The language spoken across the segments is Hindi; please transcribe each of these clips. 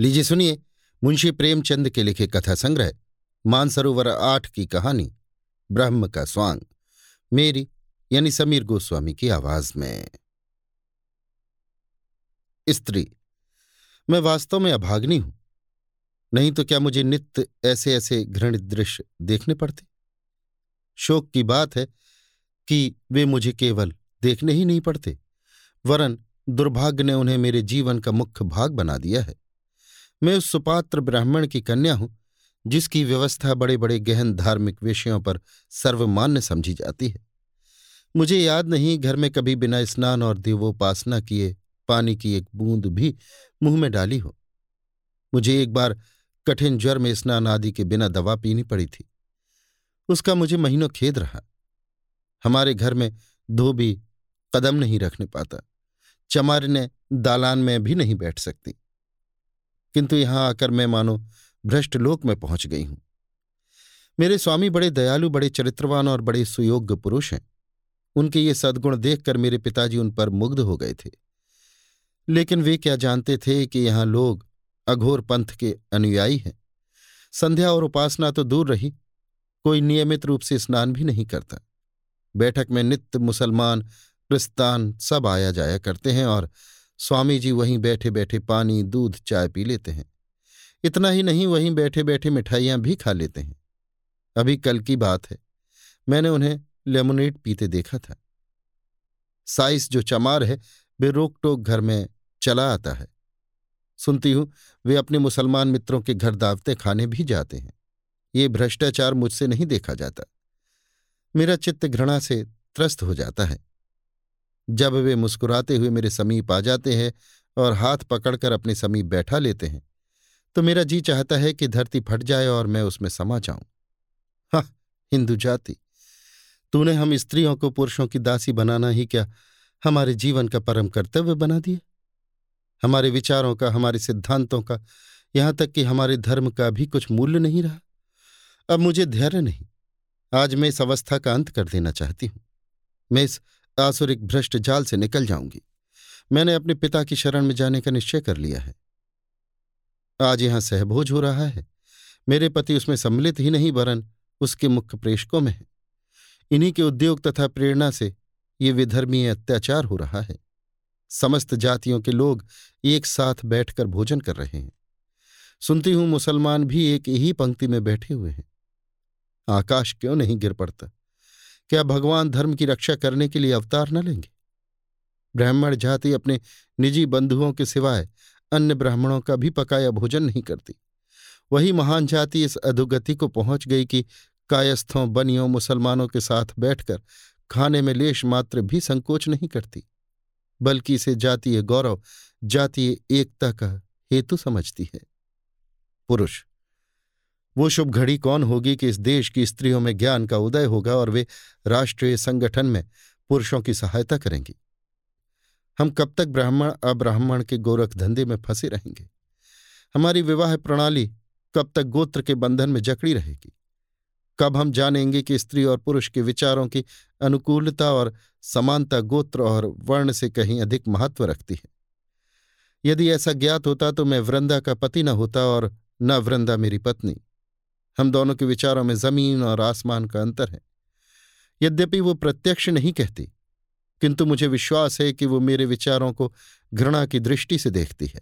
लीजिए सुनिए, मुंशी प्रेमचंद के लिखे कथा संग्रह, मानसरोवर आठ की कहानी, ब्रह्म का स्वांग, मेरी, यानी समीर गोस्वामी की आवाज़ में। स्त्री, मैं वास्तव में अभाग्नि हूँ। नहीं तो क्या मुझे नित्य ऐसे ऐसे घृणित दृश्य देखने पड़ते? शोक की बात है कि वे मुझे केवल देखने ही नहीं पड़ते, वरन दुर्भाग्य ने उन्हें मेरे जीवन का मुख्य भाग बना दिया है। मैं उस सुपात्र ब्राह्मण की कन्या हूँ, जिसकी व्यवस्था बड़े बड़े गहन धार्मिक विषयों पर सर्वमान्य समझी जाती है। मुझे याद नहीं घर में कभी बिना स्नान और देवोपासना किए, पानी की एक बूंद भी मुँह में डाली हो। मुझे एक बार कठिन ज्वर में स्नान आदि के बिना दवा पीनी पड़ी थी। उसका मुझे महीनों खेद रहा। हमारे घर में धोबी कदम नहीं रखने पाता। चमार ने दालान में भी नहीं बैठ सकती। किंतु यहाँ आकर मैं मानो भ्रष्ट लोक में पहुँच गई हूँ। मेरे स्वामी बड़े दयालु, बड़े चरित्रवान और बड़े सुयोग्य पुरुष हैं। उनके ये सद्गुण देखकर मेरे पिताजी उन पर मुग्ध हो गए थे। लेकिन वे क्या जानते थे कि यहाँ लोग अघोर पंथ के अनुयायी हैं। संध्या और उपासना तो दूर रही। कोई नियमित रूप से स्नान भी नहीं करता। बैठक में नित्य मुसलमान, क्रिस्तान सब आया जाया करते हैं और स्वामी जी वहीं बैठे बैठे पानी, दूध, चाय पी लेते हैं। इतना ही नहीं, वहीं बैठे बैठे मिठाइयाँ भी खा लेते हैं। अभी कल की बात है। मैंने उन्हें लेमोनेट पीते देखा था। साइस जो चमार है, वे रोक टोक घर में चला आता है। सुनती हूँ, वे अपने मुसलमान मित्रों के घर दावते खाने भी जाते हैं। ये भ्रष्टाचार मुझसे नहीं देखा जाता। मेरा चित्त घृणा से त्रस्त हो जाता है। जब वे मुस्कुराते हुए मेरे समीप आ जाते हैं और हाथ पकड़कर अपने समीप बैठा लेते हैं तो मेरा जी चाहता है कि धरती फट जाए और मैं उसमें समा जाऊँ। हा, हिंदू जाति, तूने हम स्त्रियों को पुरुषों की दासी बनाना ही क्या हमारे जीवन का परम कर्तव्य बना दिया? हमारे विचारों का, हमारे सिद्धांतों का, यहाँ तक कि हमारे धर्म का भी कुछ मूल्य नहीं रहा। अब मुझे धैर्य नहीं, आज मैं इस अवस्था का अंत कर देना चाहती हूँ। मैं इस आसुरिक भ्रष्ट जाल से निकल जाऊँगी। मैंने अपने पिता की शरण में जाने का निश्चय कर लिया है। आज यहाँ सहभोज हो रहा है। मेरे पति उसमें सम्मिलित ही नहीं, वरन उसके मुख्य प्रेषकों में है। इन्हीं के उद्योग तथा प्रेरणा से ये विधर्मीय अत्याचार हो रहा है। समस्त जातियों के लोग एक साथ बैठकर भोजन कर रहे हैं। सुनती हूँ मुसलमान भी एक ही पंक्ति में बैठे हुए हैं। आकाश क्यों नहीं गिर पड़ता? क्या भगवान धर्म की रक्षा करने के लिए अवतार न लेंगे? ब्राह्मण जाति अपने निजी बंधुओं के सिवाय अन्य ब्राह्मणों का भी पकाया भोजन नहीं करती। वही महान जाति इस अधोगति को पहुँच गई कि कायस्थों, बनियों, मुसलमानों के साथ बैठकर खाने में लेश मात्र भी संकोच नहीं करती, बल्कि इसे जातीय गौरव, जातीय एकता का हेतु समझती है। पुरुष वो शुभ घड़ी कौन होगी कि इस देश की स्त्रियों में ज्ञान का उदय होगा और वे राष्ट्रीय संगठन में पुरुषों की सहायता करेंगी? हम कब तक ब्राह्मण, अब्राह्मण के गोरख धंधे में फंसे रहेंगे? हमारी विवाह प्रणाली कब तक गोत्र के बंधन में जकड़ी रहेगी? कब हम जानेंगे कि स्त्री और पुरुष के विचारों की अनुकूलता और समानता गोत्र और वर्ण से कहीं अधिक महत्व रखती है? यदि ऐसा ज्ञात होता तो मैं वृंदा का पति न होता और न वृंदा मेरी पत्नी। हम दोनों के विचारों में ज़मीन और आसमान का अंतर है। यद्यपि वो प्रत्यक्ष नहीं कहती, किंतु मुझे विश्वास है कि वो मेरे विचारों को घृणा की दृष्टि से देखती है।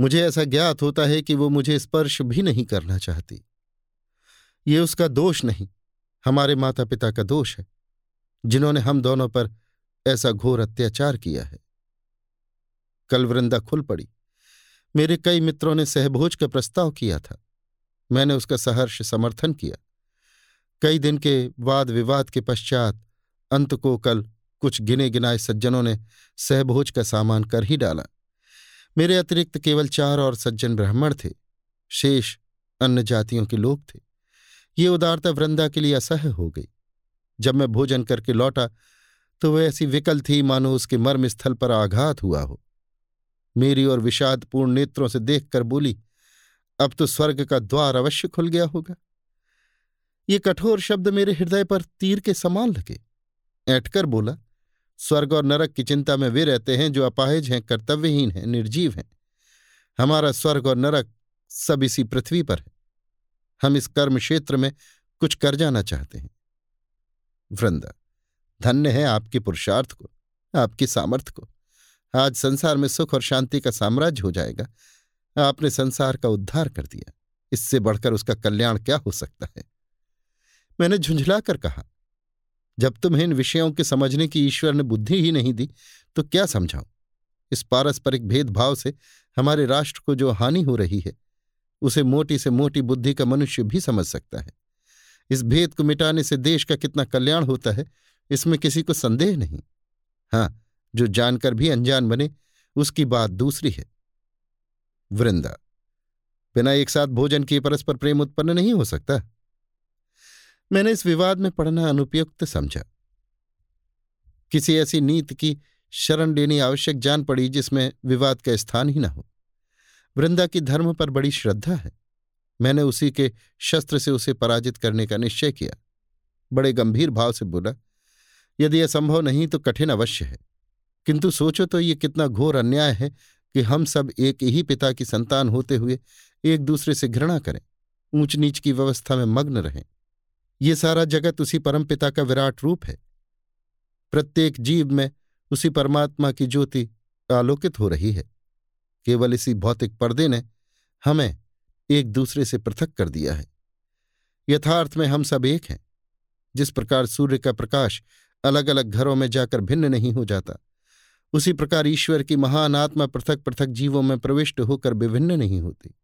मुझे ऐसा ज्ञात होता है कि वो मुझे स्पर्श भी नहीं करना चाहती। ये उसका दोष नहीं, हमारे माता पिता का दोष है, जिन्होंने हम दोनों पर ऐसा घोर अत्याचार किया है। कल वृंदा खुल पड़ी। मेरे कई मित्रों ने सहभोज का प्रस्ताव किया था। मैंने उसका सहर्ष समर्थन किया। कई दिन के वाद विवाद के पश्चात अंत को कल कुछ गिने गिनाए सज्जनों ने सहभोज का सामान कर ही डाला। मेरे अतिरिक्त केवल चार और सज्जन ब्राह्मण थे, शेष अन्य जातियों के लोग थे। ये उदारता वृंदा के लिए असह्य हो गई। जब मैं भोजन करके लौटा तो वह ऐसी विकल थी मानो उसके मर्म स्थल पर आघात हुआ हो। मेरी और विषादपूर्ण नेत्रों से देखकर बोली अब तो स्वर्ग का द्वार अवश्य खुल गया होगा। ये कठोर शब्द मेरे हृदय पर तीर के समान लगे। ऐटकर बोला, स्वर्ग और नरक की चिंता में वे रहते हैं जो अपाहिज हैं, कर्तव्यहीन हैं, निर्जीव हैं। हमारा स्वर्ग और नरक सब इसी पृथ्वी पर है। हम इस कर्म क्षेत्र में कुछ कर जाना चाहते हैं। वृंदा, धन्य है आपके पुरुषार्थ को, आपकी सामर्थ्य को। आज संसार में सुख और शांति का साम्राज्य हो जाएगा। आपने संसार का उद्धार कर दिया। इससे बढ़कर उसका कल्याण क्या हो सकता है? मैंने झुंझलाकर कहा, जब तुम्हें इन विषयों के समझने की ईश्वर ने बुद्धि ही नहीं दी तो क्या समझाऊं? इस पारस्परिक भेदभाव से हमारे राष्ट्र को जो हानि हो रही है, उसे मोटी से मोटी बुद्धि का मनुष्य भी समझ सकता है। इस भेद को मिटाने से देश का कितना कल्याण होता है, इसमें किसी को संदेह नहीं। हाँ, जो जानकर भी अनजान बने, उसकी बात दूसरी है। वृंदा, बिना एक साथ भोजन किए परस्पर प्रेम उत्पन्न नहीं हो सकता। मैंने इस विवाद में पढ़ना अनुपयुक्त समझा। किसी ऐसी नीति की शरण लेनी आवश्यक जान पड़ी जिसमें विवाद का स्थान ही न हो। वृंदा की धर्म पर बड़ी श्रद्धा है। मैंने उसी के शस्त्र से उसे पराजित करने का निश्चय किया। बड़े गंभीर भाव से बोला, यदि असंभव नहीं तो कठिन अवश्य है। किंतु सोचो तो ये कितना घोर अन्याय है कि हम सब एक ही पिता की संतान होते हुए एक दूसरे से घृणा करें ऊंच नीच की व्यवस्था में मग्न रहें। ये सारा जगत उसी परम पिता का विराट रूप है। प्रत्येक जीव में उसी परमात्मा की ज्योति आलोकित हो रही है। केवल इसी भौतिक पर्दे ने हमें एक दूसरे से पृथक कर दिया है। यथार्थ में हम सब एक हैं। जिस प्रकार सूर्य का प्रकाश अलग अलग घरों में जाकर भिन्न नहीं हो जाता उसी प्रकार ईश्वर की महान आत्मा पृथक पृथक जीवों में प्रविष्ट होकर विभिन्न नहीं होती।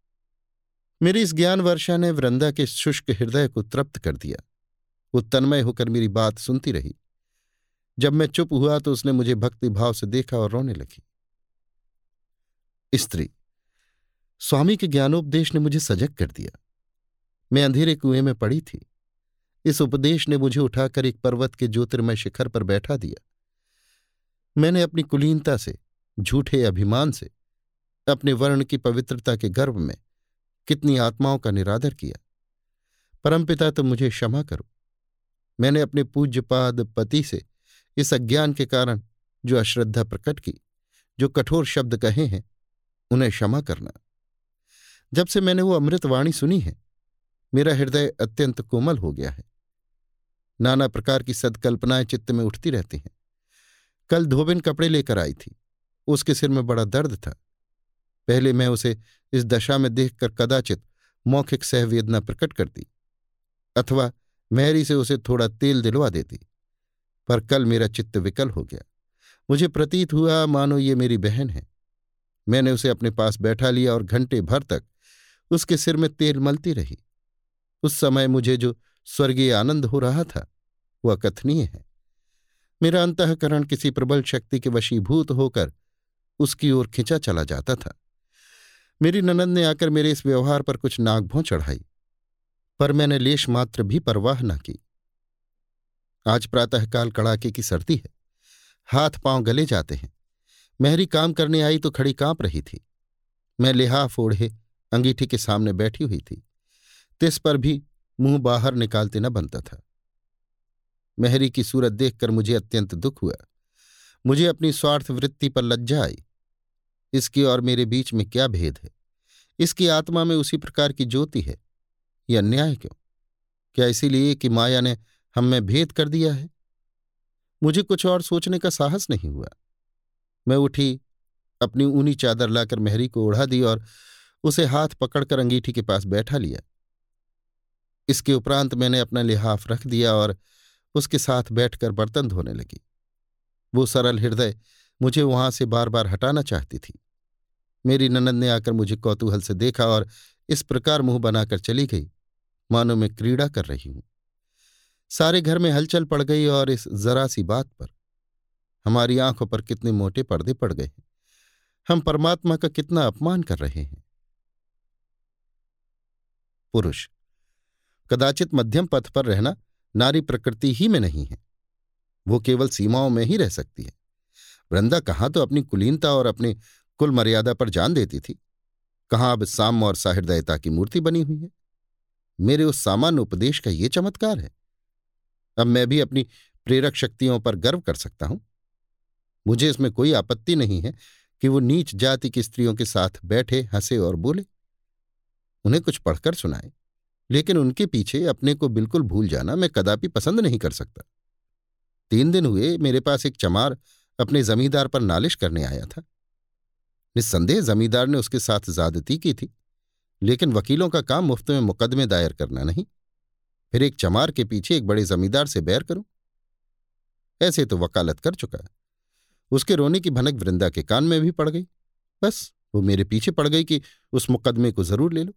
मेरी इस ज्ञान वर्षा ने वृंदा के शुष्क हृदय को तृप्त कर दिया। वो तन्मय होकर मेरी बात सुनती रही। जब मैं चुप हुआ तो उसने मुझे भक्ति भाव से देखा और रोने लगी। स्त्री, स्वामी के ज्ञानोपदेश ने मुझे सजग कर दिया। मैं अंधेरे कुएँ में पड़ी थी। इस उपदेश ने मुझे उठाकर एक पर्वत के ज्योतिर्मय शिखर पर बैठा दिया। मैंने अपनी कुलीनता से, झूठे अभिमान से, अपने वर्ण की पवित्रता के गर्व में कितनी आत्माओं का निरादर किया। परमपिता तो मुझे क्षमा करो। मैंने अपने पूज्यपाद पति से इस अज्ञान के कारण जो अश्रद्धा प्रकट की, जो कठोर शब्द कहे हैं, उन्हें क्षमा करना। जब से मैंने वो अमृतवाणी सुनी है, मेरा हृदय अत्यंत कोमल हो गया है। नाना प्रकार की सदकल्पनाएँ चित्त में उठती रहती हैं। कल धोबिन कपड़े लेकर आई थी। उसके सिर में बड़ा दर्द था। पहले मैं उसे इस दशा में देखकर कदाचित मौखिक सहवेदना प्रकट करती, अथवा मैरी से उसे थोड़ा तेल दिलवा देती, पर कल मेरा चित्त विकल हो गया। मुझे प्रतीत हुआ, मानो ये मेरी बहन है। मैंने उसे अपने पास बैठा लिया और घंटे भर तक उसके सिर में तेल मलती रही। उस समय मुझे जो स्वर्गीय आनंद हो रहा था, वह अकथनीय है। मेरा अंतकरण किसी प्रबल शक्ति के वशीभूत होकर उसकी ओर खिंचा चला जाता था। मेरी ननद ने आकर मेरे इस व्यवहार पर कुछ नागभों चढ़ाई, पर मैंने लेश मात्र भी परवाह न की। आज प्रातःकाल कड़ाके की सर्दी है, हाथ पाँव गले जाते हैं। मेहरी काम करने आई तो खड़ी काँप रही थी। मैं लिहाफ ओढ़े अंगीठी के सामने बैठी हुई थी। तिस पर भी मुँह बाहर निकालते न बनता था। मेहरी की सूरत देखकर मुझे अत्यंत दुख हुआ। मुझे अपनी स्वार्थ वृत्ति पर लज्जा आई। इसकी और मेरे बीच में क्या भेद है? इसकी आत्मा में उसी प्रकार की ज्योति है। यह अन्याय क्यों? क्या इसीलिए कि माया ने हम में भेद कर दिया है? मुझे कुछ और सोचने का साहस नहीं हुआ। मैं उठी, अपनी ऊनी चादर लाकर मेहरी को ओढ़ा दी और उसे हाथ पकड़कर अंगीठी के पास बैठा लिया। इसके उपरांत मैंने अपना लिहाफ रख दिया और उसके साथ बैठकर बर्तन धोने लगी। वो सरल हृदय मुझे वहाँ से बार बार हटाना चाहती थी। मेरी ननद ने आकर मुझे कौतूहल से देखा और इस प्रकार मुँह बनाकर चली गई। मानो मैं क्रीड़ा कर रही हूँ। सारे घर में हलचल पड़ गई और इस जरा सी बात पर। हमारी आँखों पर कितने मोटे पर्दे पड़ गए हैं। हम परमात्मा का कितना अपमान कर रहे हैं। पुरुष, कदाचित मध्यम पथ पर रहना नारी प्रकृति ही में नहीं है। वो केवल सीमाओं में ही रह सकती है। वृंदा कहाँ तो अपनी कुलीनता और अपनी कुल मर्यादा पर जान देती थी? कहाँ अब साम और साहृदयता की मूर्ति बनी हुई है? मेरे उस सामान्य उपदेश का ये चमत्कार है। अब मैं भी अपनी प्रेरक शक्तियों पर गर्व कर सकता हूँ। मुझे इसमें कोई आपत्ति नहीं है कि वो नीच जाति की स्त्रियों के साथ बैठे, हंसे और बोले। उन्हें कुछ पढ़कर सुनाए। लेकिन उनके पीछे अपने को बिल्कुल भूल जाना मैं कदापि पसंद नहीं कर सकता। तीन दिन हुए मेरे पास एक चमार अपने जमींदार पर नालिश करने आया था। निस्संदेह जमींदार ने उसके साथ ज्यादती की थी, लेकिन वकीलों का काम मुफ़्त में मुकदमे दायर करना नहीं। फिर एक चमार के पीछे एक बड़े जमींदार से बैर करूँ? ऐसे तो वकालत कर चुका उसके रोने की भनक वृंदा के कान में भी पड़ गई। बस, वो मेरे पीछे पड़ गई कि उस मुकदमे को ज़रूर ले लो।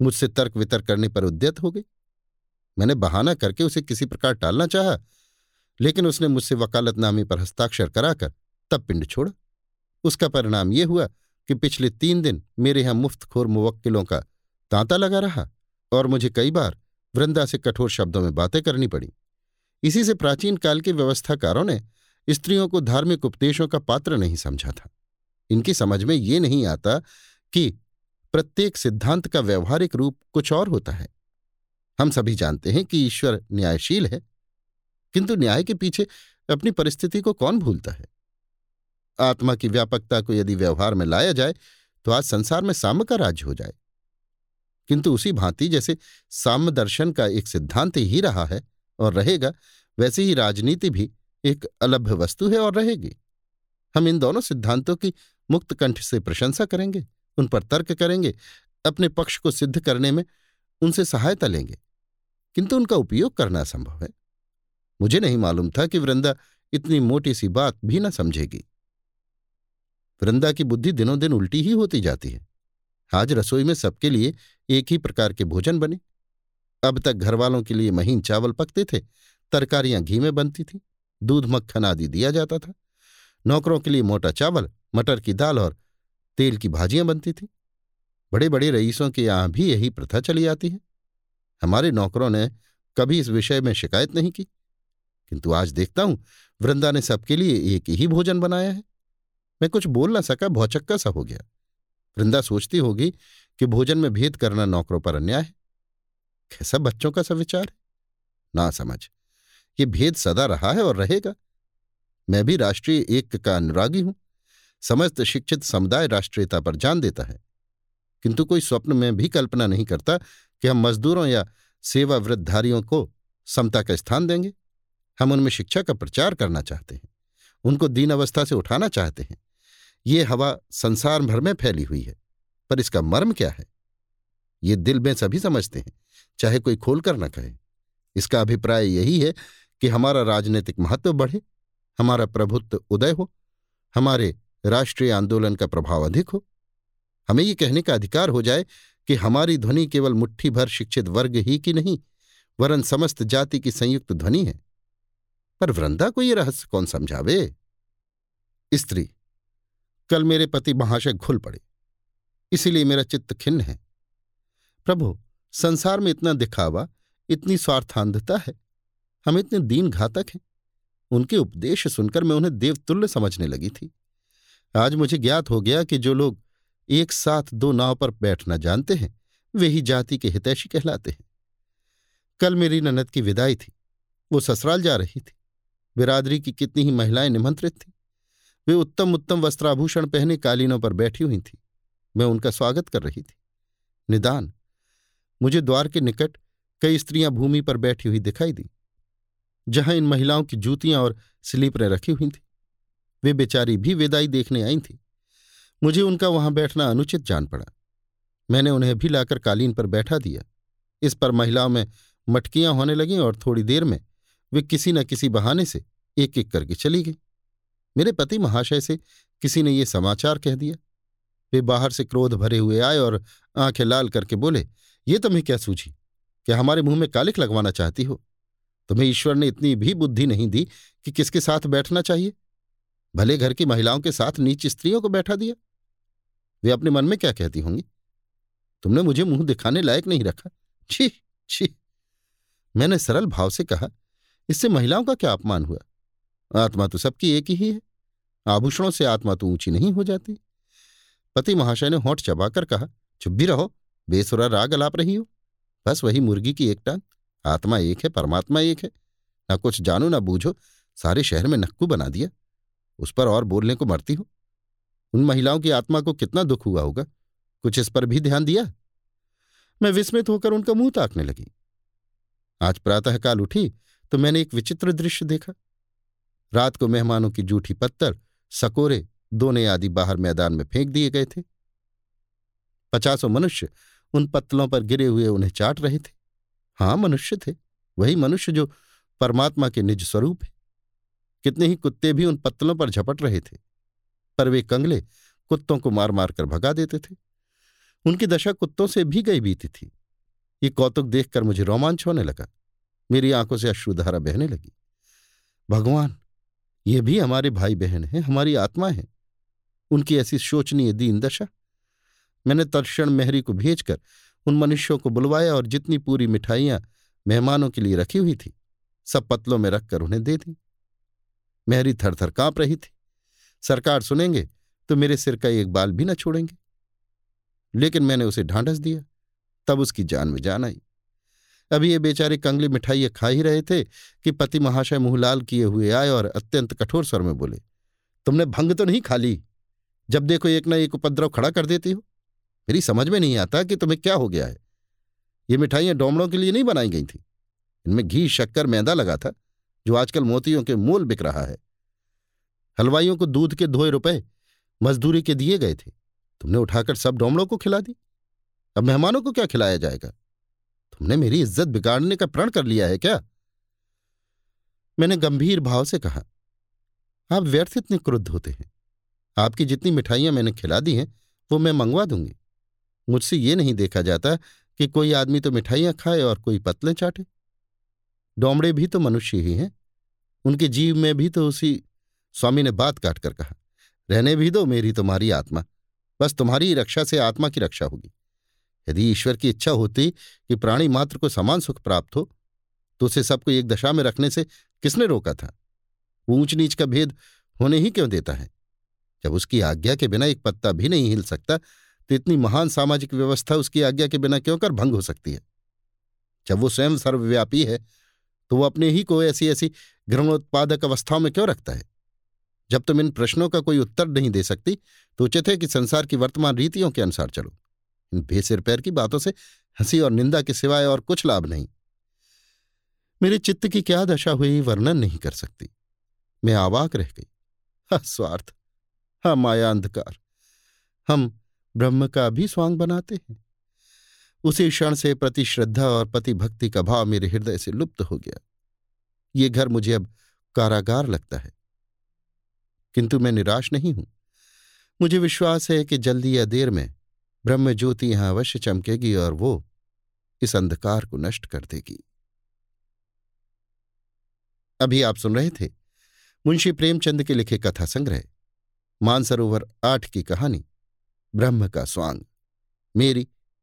मुझसे तर्क वितर्क करने पर उद्यत हो गई। मैंने बहाना करके उसे किसी प्रकार टालना चाहा, लेकिन उसने मुझसे वकालतनामे पर हस्ताक्षर कराकर तब पिंड छोड़ा। उसका परिणाम यह हुआ कि पिछले तीन दिन मेरे यहाँ मुफ्तखोर मुवक्किलों का तांता लगा रहा और मुझे कई बार वृंदा से कठोर शब्दों में बातें करनी पड़ी। इसी से प्राचीन काल के व्यवस्थाकारों ने स्त्रियों को धार्मिक उपदेशों का पात्र नहीं समझा था। इनकी समझ में ये नहीं आता कि प्रत्येक सिद्धांत का व्यवहारिक रूप कुछ और होता है। हम सभी जानते हैं कि ईश्वर न्यायशील है, किंतु न्याय के पीछे अपनी परिस्थिति को कौन भूलता है? आत्मा की व्यापकता को यदि व्यवहार में लाया जाए तो आज संसार में साम्य का राज्य हो जाए। किंतु उसी भांति जैसे साम्य दर्शन का एक सिद्धांत ही रहा है और रहेगा, वैसे ही राजनीति भी एक अलभ्य वस्तु है और रहेगी। हम इन दोनों सिद्धांतों की मुक्त कंठ से प्रशंसा करेंगे। उन पर तर्क करेंगे, अपने पक्ष को सिद्ध करने में उनसे सहायता लेंगे। किंतु उनका उपयोग करना असंभव है। मुझे नहीं मालूम था कि वृंदा इतनी मोटी सी बात भी न समझेगी। वृंदा की बुद्धि दिनों दिन उल्टी ही होती जाती है। आज रसोई में सबके लिए एक ही प्रकार के भोजन बने। अब तक घरवालों के लिए महीन चावल पकते थे, तरकारियाँ घी में बनती थीं, दूध मक्खन आदि दिया जाता था। नौकरों के लिए मोटा चावल, मटर की दाल और तेल की भाजियाँ बनती थीं। बड़े बड़े रईसों के यहाँ भी यही प्रथा चली आती है। हमारे नौकरों ने कभी इस विषय में शिकायत नहीं की। किंतु आज देखता हूँ, वृंदा ने सबके लिए एक ही भोजन बनाया है। मैं कुछ बोल ना सका, भौचक्का सा हो गया। वृंदा सोचती होगी कि भोजन में भेद करना नौकरों पर अन्याय है। कैसा बच्चों का सा विचार है? ना समझ। ये भेद सदा रहा है और रहेगा। मैं भी राष्ट्रीय एक का अनुरागी हूँ। समस्त शिक्षित समुदाय राष्ट्रीयता पर जान देता है। किंतु कोई स्वप्न में भी कल्पना नहीं करता कि हम मजदूरों या सेवा वृद्धधारियों को समता का स्थान देंगे। हम उनमें शिक्षा का प्रचार करना चाहते हैं, उनको दीन अवस्था से उठाना चाहते हैं। ये हवा संसार भर में फैली हुई है, पर इसका मर्म क्या है? ये दिल में सभी समझते हैं, चाहे कोई खोलकर न कहे। इसका अभिप्राय यही है कि हमारा राजनीतिक महत्व बढ़े, हमारा प्रभुत्व उदय हो, हमारे राष्ट्रीय आंदोलन का प्रभाव अधिक हो। हमें ये कहने का अधिकार हो जाए कि हमारी ध्वनि केवल मुट्ठी भर शिक्षित वर्ग ही की नहीं, वरन समस्त जाति की संयुक्त ध्वनि है। पर वृंदा को ये रहस्य कौन समझावे? स्त्री, कल मेरे पति महाशय घुल पड़े, इसीलिए मेरा चित्त खिन्न है। प्रभु, संसार में इतना दिखावा, इतनी स्वार्थांधता है, हम इतने दीन घातक हैं। उनके उपदेश सुनकर मैं उन्हें देवतुल्य समझने लगी थी। आज मुझे ज्ञात हो गया कि जो लोग एक साथ दो नाव पर बैठना जानते हैं, वे ही जाति के हितैषी कहलाते हैं। कल मेरी ननद की विदाई थी। वो ससुराल जा रही थी। बिरादरी की कितनी ही महिलाएँ निमंत्रित थीं। वे उत्तम उत्तम वस्त्राभूषण पहने कालीनों पर बैठी हुई थीं। मैं उनका स्वागत कर रही थी। निदान, मुझे द्वार के निकट कई स्त्रियाँ भूमि पर बैठी हुई दिखाई दी, जहाँ इन महिलाओं की जूतियाँ और स्लीपरें रखी हुई थीं। वे बेचारी भी विदाई देखने आई थी। मुझे उनका वहाँ बैठना अनुचित जान पड़ा। मैंने उन्हें भी लाकर कालीन पर बैठा दिया। इस पर महिलाओं में मटकियाँ होने लगीं और थोड़ी देर में वे किसी न किसी बहाने से एक एक करके चली गई। मेरे पति महाशय से किसी ने ये समाचार कह दिया। वे बाहर से क्रोध भरे हुए आए और आँखें लाल करके बोले, ये तुम्हें क्या सूझी? क्या हमारे मुँह में कालिक लगवाना चाहती हो? तुम्हें ईश्वर ने इतनी भी बुद्धि नहीं दी कि किसके साथ बैठना चाहिए? भले घर की महिलाओं के साथ नीच स्त्रियों को बैठा दिया। वे अपने मन में क्या कहती होंगी? तुमने मुझे मुँह दिखाने लायक नहीं रखा। छी छी। मैंने सरल भाव से कहा, इससे महिलाओं का क्या अपमान हुआ? आत्मा तो सबकी एक ही है। आभूषणों से आत्मा तो ऊँची नहीं हो जाती। पति महाशय ने होठ चबाकर कहा, चुप भी रहो, बेसुरा राग अलाप रही हो। बस वही मुर्गी की एक टांग। आत्मा एक है, परमात्मा एक है। ना कुछ जानो, ना बूझो, सारे शहर में नक्कू बना दिया। उस पर और बोलने को मरती हो? उन महिलाओं की आत्मा को कितना दुख हुआ होगा? कुछ इस पर भी ध्यान दिया? मैं विस्मित होकर उनका मुँह ताकने लगी। आज प्रातःकाल उठी तो मैंने एक विचित्र दृश्य देखा। रात को मेहमानों की जूठी पत्थर, सकोरे, दोने आदि बाहर मैदान में फेंक दिए गए थे। पचासों मनुष्य उन पत्तलों पर गिरे हुए उन्हें चाट रहे थे। हाँ, मनुष्य थे। वही मनुष्य जो परमात्मा के निज स्वरूप है। कितने ही कुत्ते भी उन पत्तलों पर झपट रहे थे, पर वे कंगले कुत्तों को मार मार कर भगा देते थे। उनकी दशा कुत्तों से भी गई बीती थी। ये कौतुक देखकर मुझे रोमांच होने लगा। मेरी आँखों से अश्रुधारा बहने लगी। भगवान, ये भी हमारे भाई बहन हैं, हमारी आत्मा है। उनकी ऐसी शोचनीय दीन दशा। मैंने तर्षण मेहरी को भेजकर उन मनुष्यों को बुलवाया और जितनी पूरी मिठाइयाँ मेहमानों के लिए रखी हुई थी, सब पतलों में रखकर उन्हें दे दी। मेहरी थरथर काँप रही थी। सरकार सुनेंगे तो मेरे सिर का एक बाल भी न छोड़ेंगे। लेकिन मैंने उसे ढांढस दिया, तब उसकी जान में जान आई। अभी ये बेचारे कंगली मिठाइयाँ खा ही रहे थे कि पति महाशय मुंहलाल किए हुए आए और अत्यंत कठोर स्वर में बोले, तुमने भंग तो नहीं खा ली? जब देखो एक न एक उपद्रव खड़ा कर देती हो। मेरी समझ में नहीं आता कि तुम्हें क्या हो गया है। ये मिठाइयाँ डोमड़ों के लिए नहीं बनाई गई थी। इनमें घी, शक्कर, मैदा लगा था। जो आजकल मोतियों के मूल बिक रहा है। हलवाइयों को दूध के धोए रुपए मजदूरी के दिए गए थे। तुमने उठाकर सब डोमड़ों को खिला दी। अब मेहमानों को क्या खिलाया जाएगा? तुमने मेरी इज़्ज़त बिगाड़ने का प्रण कर लिया है क्या? मैंने गंभीर भाव से कहा, आप व्यर्थ इतने क्रुद्ध होते हैं। आपकी जितनी मिठाइयाँ मैंने खिला दी हैं, वो मैं मंगवा दूँगी। मुझसे ये नहीं देखा जाता कि कोई आदमी तो मिठाइयाँ खाए और कोई पतले चाटे। डोमड़े भी तो मनुष्य ही हैं। उनके जीव में भी तो उसी स्वामी ने बात काट कर कहा, रहने भी दो मेरी तुम्हारी आत्मा, बस तुम्हारी रक्षा से आत्मा की रक्षा होगी। यदि ईश्वर की इच्छा होती कि प्राणी मात्र को समान सुख प्राप्त हो तो उसे सबको एक दशा में रखने से किसने रोका था? ऊंच नीच का भेद होने ही क्यों देता है? जब उसकी आज्ञा के बिना एक पत्ता भी नहीं हिल सकता तो इतनी महान सामाजिक व्यवस्था उसकी आज्ञा के बिना क्यों कर भंग हो सकती है? जब वो स्वयं सर्वव्यापी है तो वो अपने ही को ऐसी ऐसी घृणोत्पादक अवस्थाओं में क्यों रखता है? जब तुम इन प्रश्नों का कोई उत्तर नहीं दे सकती तो उचित है कि संसार की वर्तमान रीतियों के अनुसार चलो। इन बेसिर पैर की बातों से हँसी और निंदा के सिवाय और कुछ लाभ नहीं। मेरे चित्त की क्या दशा हुई वर्णन नहीं कर सकती। मैं आवाक रह गई। हा, स्वार्थ। हा, माया अंधकार। हम ब्रह्म का भी स्वांग बनाते हैं। उसी क्षण से प्रति श्रद्धा और पति भक्ति का भाव मेरे हृदय से लुप्त हो गया। ये घर मुझे अब कारागार लगता है। किंतु मैं निराश नहीं हूँ। मुझे विश्वास है कि जल्दी या देर में ब्रह्म ज्योति यहाँ अवश्य चमकेगी और वो इस अंधकार को नष्ट कर देगी। अभी आप सुन रहे थे मुंशी प्रेमचंद के लिखे कथा संग्रह, मानसरोवर आठ की कहानी, ब्रह्म का स्वांग। मेरी